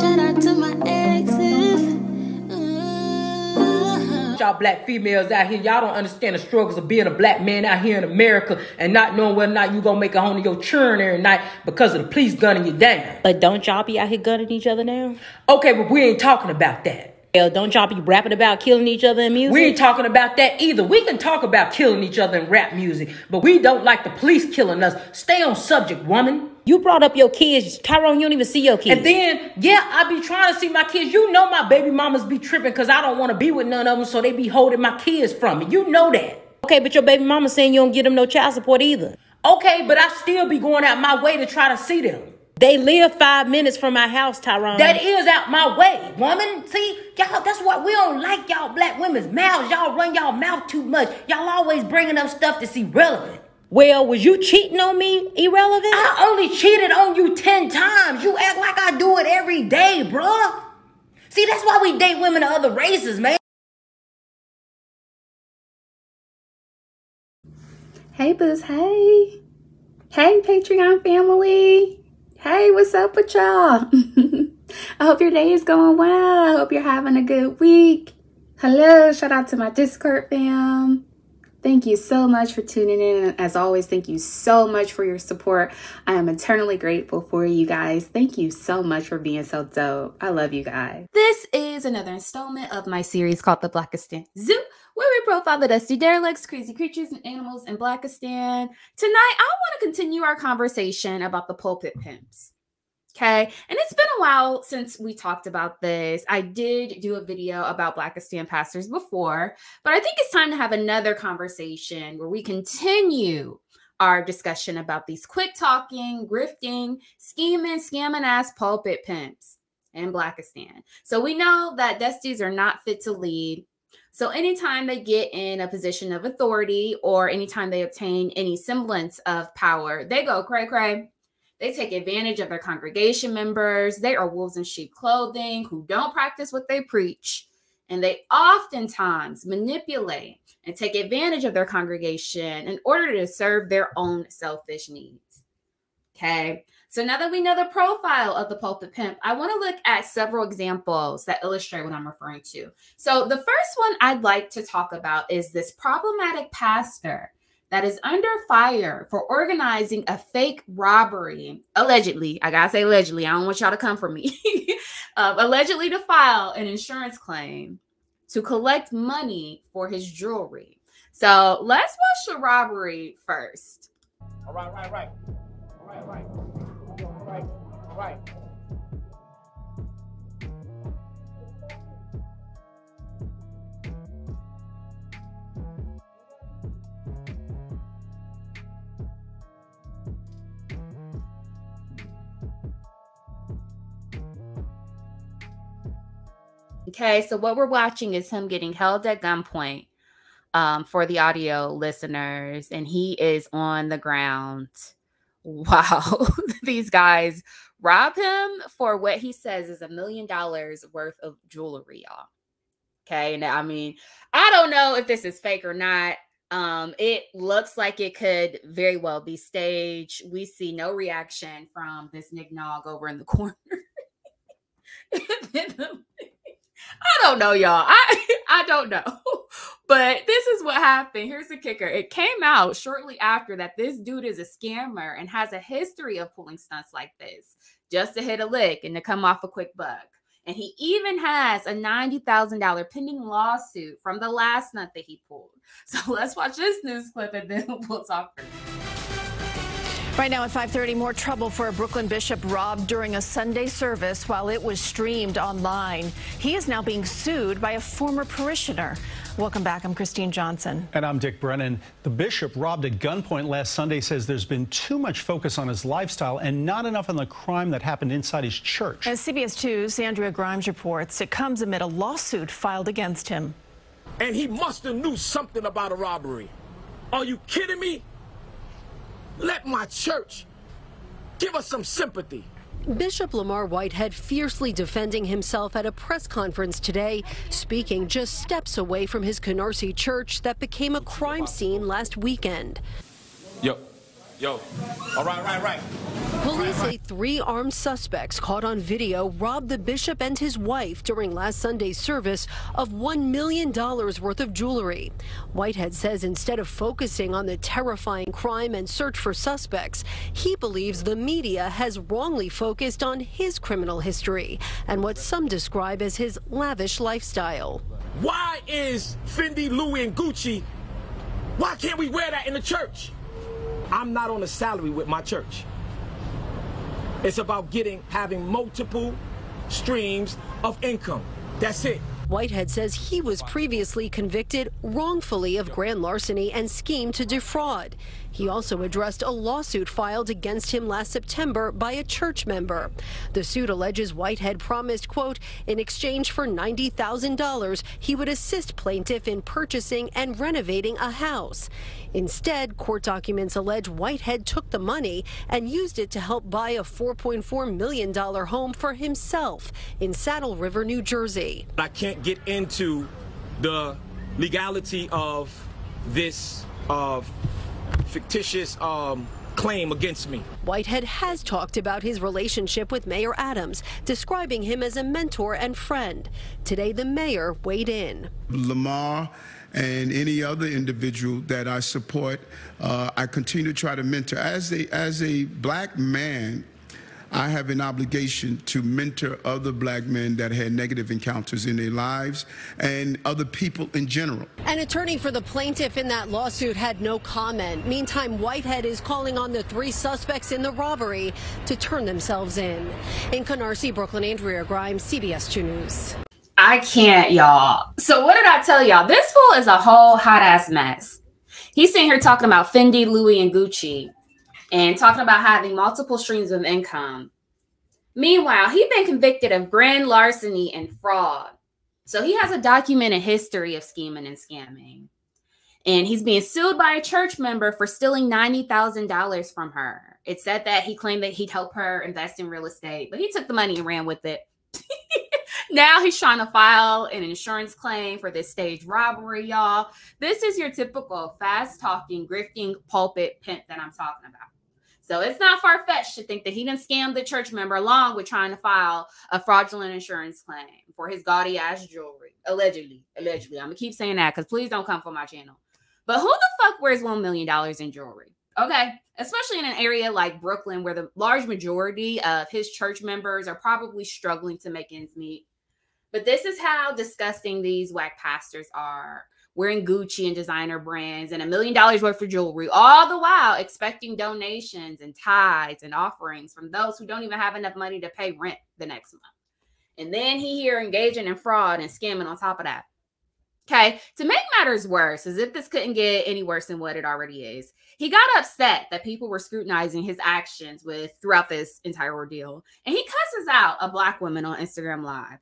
Shout out to my exes. Uh-huh. y'all black females out here, y'all don't understand the struggles of being a black man out here in America and not knowing whether or not you gonna make a home to your churn every night because of the police gunning you down. But don't y'all be out here gunning each other now? Okay, but we ain't talking about that. Hell, don't y'all be rapping about killing each other in music? We ain't talking about that either. We can talk about killing each other in rap music, but we don't like the police killing us. Stay on subject, woman. You brought up your kids. Tyrone, you don't even see your kids. And then, yeah, I be trying to see my kids. You know my baby mamas be tripping because I don't want to be with none of them, so they be holding my kids from me. You know that. okay, but your baby mama saying you don't get them no child support either. Okay, but I still be going out my way to try to see them. They live five minutes from my house, Tyrone. That is out my way, woman. See, y'all, that's why we don't like y'all black women's mouths. Y'all run y'all mouth too much. Y'all always bringing up stuff that's irrelevant. Well, was you cheating on me? Irrelevant? I only cheated on you 10 times. You act like I do it every day, bruh. See, that's why we date women of other races, man. Hey, Booz. Hey. Hey, Patreon family. Hey, what's up with y'all? I hope your day is going well. I hope you're having a good week. Hello. Shout out to my Discord fam. Thank you so much for tuning in. As always, thank you so much for your support. I am eternally grateful for you guys. Thank you so much for being so dope. I love you guys. This is another installment of my series called The Blackistan Zoo, where we profile the dusty derelicts, crazy creatures, and animals in Blackistan. Tonight, I want to continue our conversation about the pulpit pimps. Okay. And it's been a while since we talked about this. I did do a video about Blackistan pastors before, but I think it's time to have another conversation where we continue our discussion about these quick talking, grifting, scheming, scamming ass pulpit pimps in Blackistan. So we know that Dusties are not fit to lead. So anytime they get in a position of authority or anytime they obtain any semblance of power, they go cray cray. They take advantage of their congregation members. They are wolves in sheep clothing who don't practice what they preach. And they oftentimes manipulate and take advantage of their congregation in order to serve their own selfish needs. Okay. So now that we know the profile of the pulpit pimp, I want to look at several examples that illustrate what I'm referring to. So the first one I'd like to talk about is this problematic pastor that is under fire for organizing a fake robbery, allegedly. I gotta say allegedly. I don't want y'all to come for me. um, allegedly to file an insurance claim to collect money for his jewelry. So let's watch the robbery first. All right, right, right. All right, right. All right, all right. Okay, so what we're watching is him getting held at gunpoint um, for the audio listeners, and he is on the ground. Wow, these guys rob him for what he says is a million dollars worth of jewelry, y'all. Okay, and I mean, I don't know if this is fake or not. Um, it looks like it could very well be staged. We see no reaction from this Nick Nog over in the corner. I don't know, y'all. I I don't know. But this is what happened. Here's the kicker. It came out shortly after that this dude is a scammer and has a history of pulling stunts like this just to hit a lick and to come off a quick buck. And he even has a $90,000 pending lawsuit from the last stunt that he pulled. So let's watch this news clip and then we'll talk. further. Right now at 5:30, more trouble for a Brooklyn bishop robbed during a Sunday service while it was streamed online. He is now being sued by a former parishioner. Welcome back. I'm Christine Johnson. And I'm Dick Brennan. The bishop robbed at gunpoint last Sunday says there's been too much focus on his lifestyle and not enough on the crime that happened inside his church. As CBS 2's Andrea Grymes reports, it comes amid a lawsuit filed against him. And he must have knew something about a robbery. Are you kidding me? Let my church give us some sympathy. Bishop Lamar Whitehead fiercely defending himself at a press conference today, speaking just steps away from his Canarsie church that became a crime scene last weekend. Yo, yo, all right, right, right. Police say three armed suspects caught on video robbed the bishop and his wife during last Sunday's service of $1 million worth of jewelry. Whitehead says instead of focusing on the terrifying crime and search for suspects, he believes the media has wrongly focused on his criminal history and what some describe as his lavish lifestyle. Why is Fendi, Louis, and Gucci, why can't we wear that in the church? I'm not on a salary with my church. It's about getting, having multiple streams of income. That's it. Whitehead says he was previously convicted wrongfully of grand larceny and scheme to defraud. He also addressed a lawsuit filed against him last September by a church member. The suit alleges Whitehead promised, quote, in exchange for $90,000, he would assist plaintiff in purchasing and renovating a house. Instead, court documents allege Whitehead took the money and used it to help buy a $4.4 million home for himself in Saddle River, New Jersey. I can't get into the legality of this of fictitious um, claim against me. Whitehead has talked about his relationship with Mayor Adams, describing him as a mentor and friend. Today, the mayor weighed in. Lamar and any other individual that I support, uh, I continue to try to mentor. As a, as a black man, I have an obligation to mentor other black men that had negative encounters in their lives and other people in general. An attorney for the plaintiff in that lawsuit had no comment. Meantime, Whitehead is calling on the three suspects in the robbery to turn themselves in. In Canarsie, Brooklyn, Andrea Grymes, CBS 2 News. I can't, y'all. So what did I tell y'all? This fool is a whole hot ass mess. He's sitting here talking about Fendi, Louis, and Gucci and talking about having multiple streams of income. Meanwhile, he's been convicted of grand larceny and fraud. So he has a documented history of scheming and scamming. And he's being sued by a church member for stealing $90,000 from her. It said that he claimed that he'd help her invest in real estate, but he took the money and ran with it. now he's trying to file an insurance claim for this stage robbery, y'all. This is your typical fast talking, grifting pulpit pimp that I'm talking about. So it's not far fetched to think that he didn't scam the church member along with trying to file a fraudulent insurance claim for his gaudy ass jewelry. Allegedly. Allegedly. I'm to keep saying that because please don't come for my channel. But who the fuck wears $1 million in jewelry? Okay. Especially in an area like Brooklyn where the large majority of his church members are probably struggling to make ends meet. But this is how disgusting these whack pastors are wearing Gucci and designer brands and a million dollars worth of jewelry, all the while expecting donations and tithes and offerings from those who don't even have enough money to pay rent the next month. And then he here engaging in fraud and scamming on top of that. Okay, to make matters worse, as if this couldn't get any worse than what it already is, he got upset that people were scrutinizing his actions with throughout this entire ordeal, and he cusses out a black woman on Instagram Live.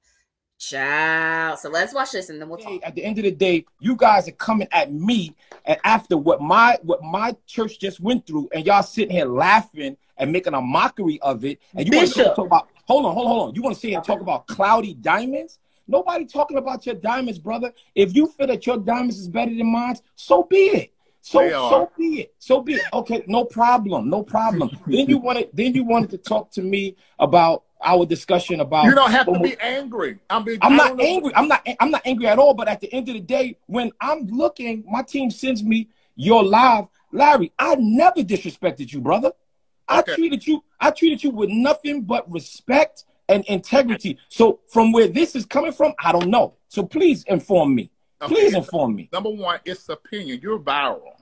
Child. So let's watch this and then we'll talk. At the end of the day, you guys are coming at me and after what my what my church just went through, and y'all sitting here laughing and making a mockery of it. And you want to talk about hold on, hold on, hold on. You want to sit here and talk about cloudy diamonds? Nobody talking about your diamonds, brother. If you feel that your diamonds is better than mine, so be it. So so be it. So be it. Okay, no problem. No problem. then you wanted then you wanted to talk to me about our discussion about you don't have to be angry. I'm, being, I'm not angry. I'm not I'm not angry at all. But at the end of the day, when I'm looking, my team sends me your live, Larry. I never disrespected you, brother. I Okay. treated you. I treated you with nothing but respect and integrity. So from where this is coming from, I don't know. So please inform me. Please inform me. Number one, it's opinion. You're viral.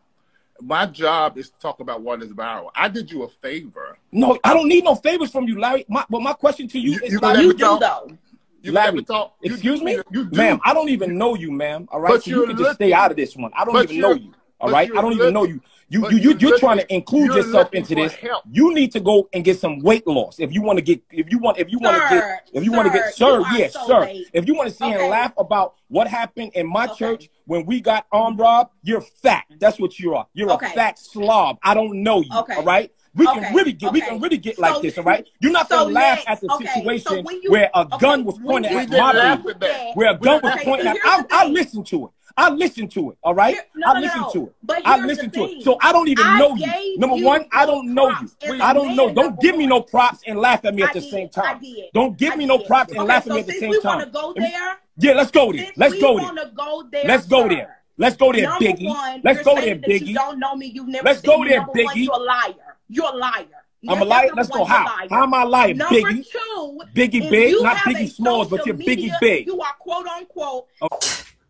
My job is to talk about what is viral. I did you a favor. No, I don't need no favors from you, Larry. My, but my question to you, You- is, you gonna Larry, let me talk? though. You Larry, me talk? You- excuse me, you do. ma'am. I don't even know you, ma'am. All right, But so you can just stay out of this one. I don't even know you're- you. All but right, you're I don't even know you. You you you you're you're trying to include yourself into this. help. You need to go and get some weight loss if you want to get if you want if you want to get if you want to get sir, sir you are yes so sir late. if you want to see here Okay. and laugh about what happened in my church when we got armed robbed you're fat that's what you are you're Okay. a fat slob I don't know you all right we Okay. can really get we can really get like So- this all right? You're not so gonna laugh next- at the okay, so situation when you- where a okay, gun was pointed you- at my didn't baby where a gun was laugh- pointing at I, I listened to it. I listened to it all right? Here- no, I no, listened no. to it. But I listened to it. so I don't even I know you. number you one I don't know you. Props as I a don't know. don't give me no props and laugh at me at the same time. don't give me no props and laugh at me at the same we time. wanna go there, yeah let's go there. Since let's go there. wanna go there, let's go there. let's go there Biggie. let's go there saying that You Biggie. don't know me. You've never Let's go there, Biggie. you're a liar. You're a liar. I'm a liar. that's Let's go. one, a How? liar. How am I lying, Number Biggie? two, Biggie Big, not Biggie a Smalls, but social you're Biggie media, Big. You are quote unquote. Oh.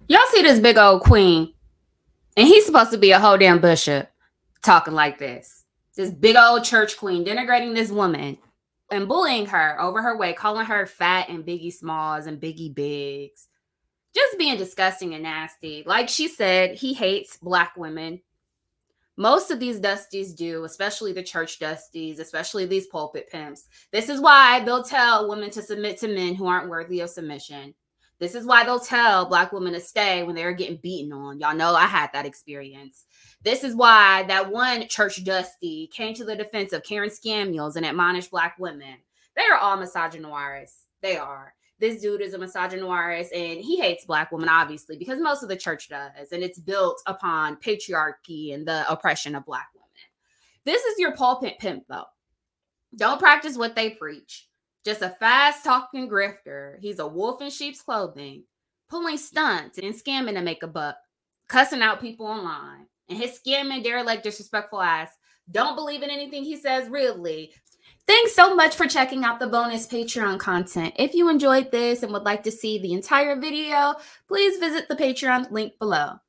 Y'all see this big old queen, and he's supposed to be a whole damn bishop talking like this. This big old church queen denigrating this woman and bullying her over her weight, calling her fat and Biggie Smalls and Biggie Bigs. Just being disgusting and nasty. Like she said, he hates black women. Most of these dusties do, especially the church dusties, especially these pulpit pimps. This is why they'll tell women to submit to men who aren't worthy of submission. This is why they'll tell black women to stay when they're getting beaten on. Y'all know I had that experience. This is why that one church dusty came to the defense of Karen Scamuels and admonished black women. They are all misogynoirists. They are. This dude is a misogynoirist and he hates black women, obviously, because most of the church does. And it's built upon patriarchy and the oppression of black women. This is your pulpit pimp, though. Don't practice what they preach. Just a fast talking grifter. He's a wolf in sheep's clothing, pulling stunts and scamming to make a buck, cussing out people online. And his scamming, derelict, disrespectful ass don't believe in anything he says, really. Thanks so much for checking out the bonus Patreon content. If you enjoyed this and would like to see the entire video, please visit the Patreon link below.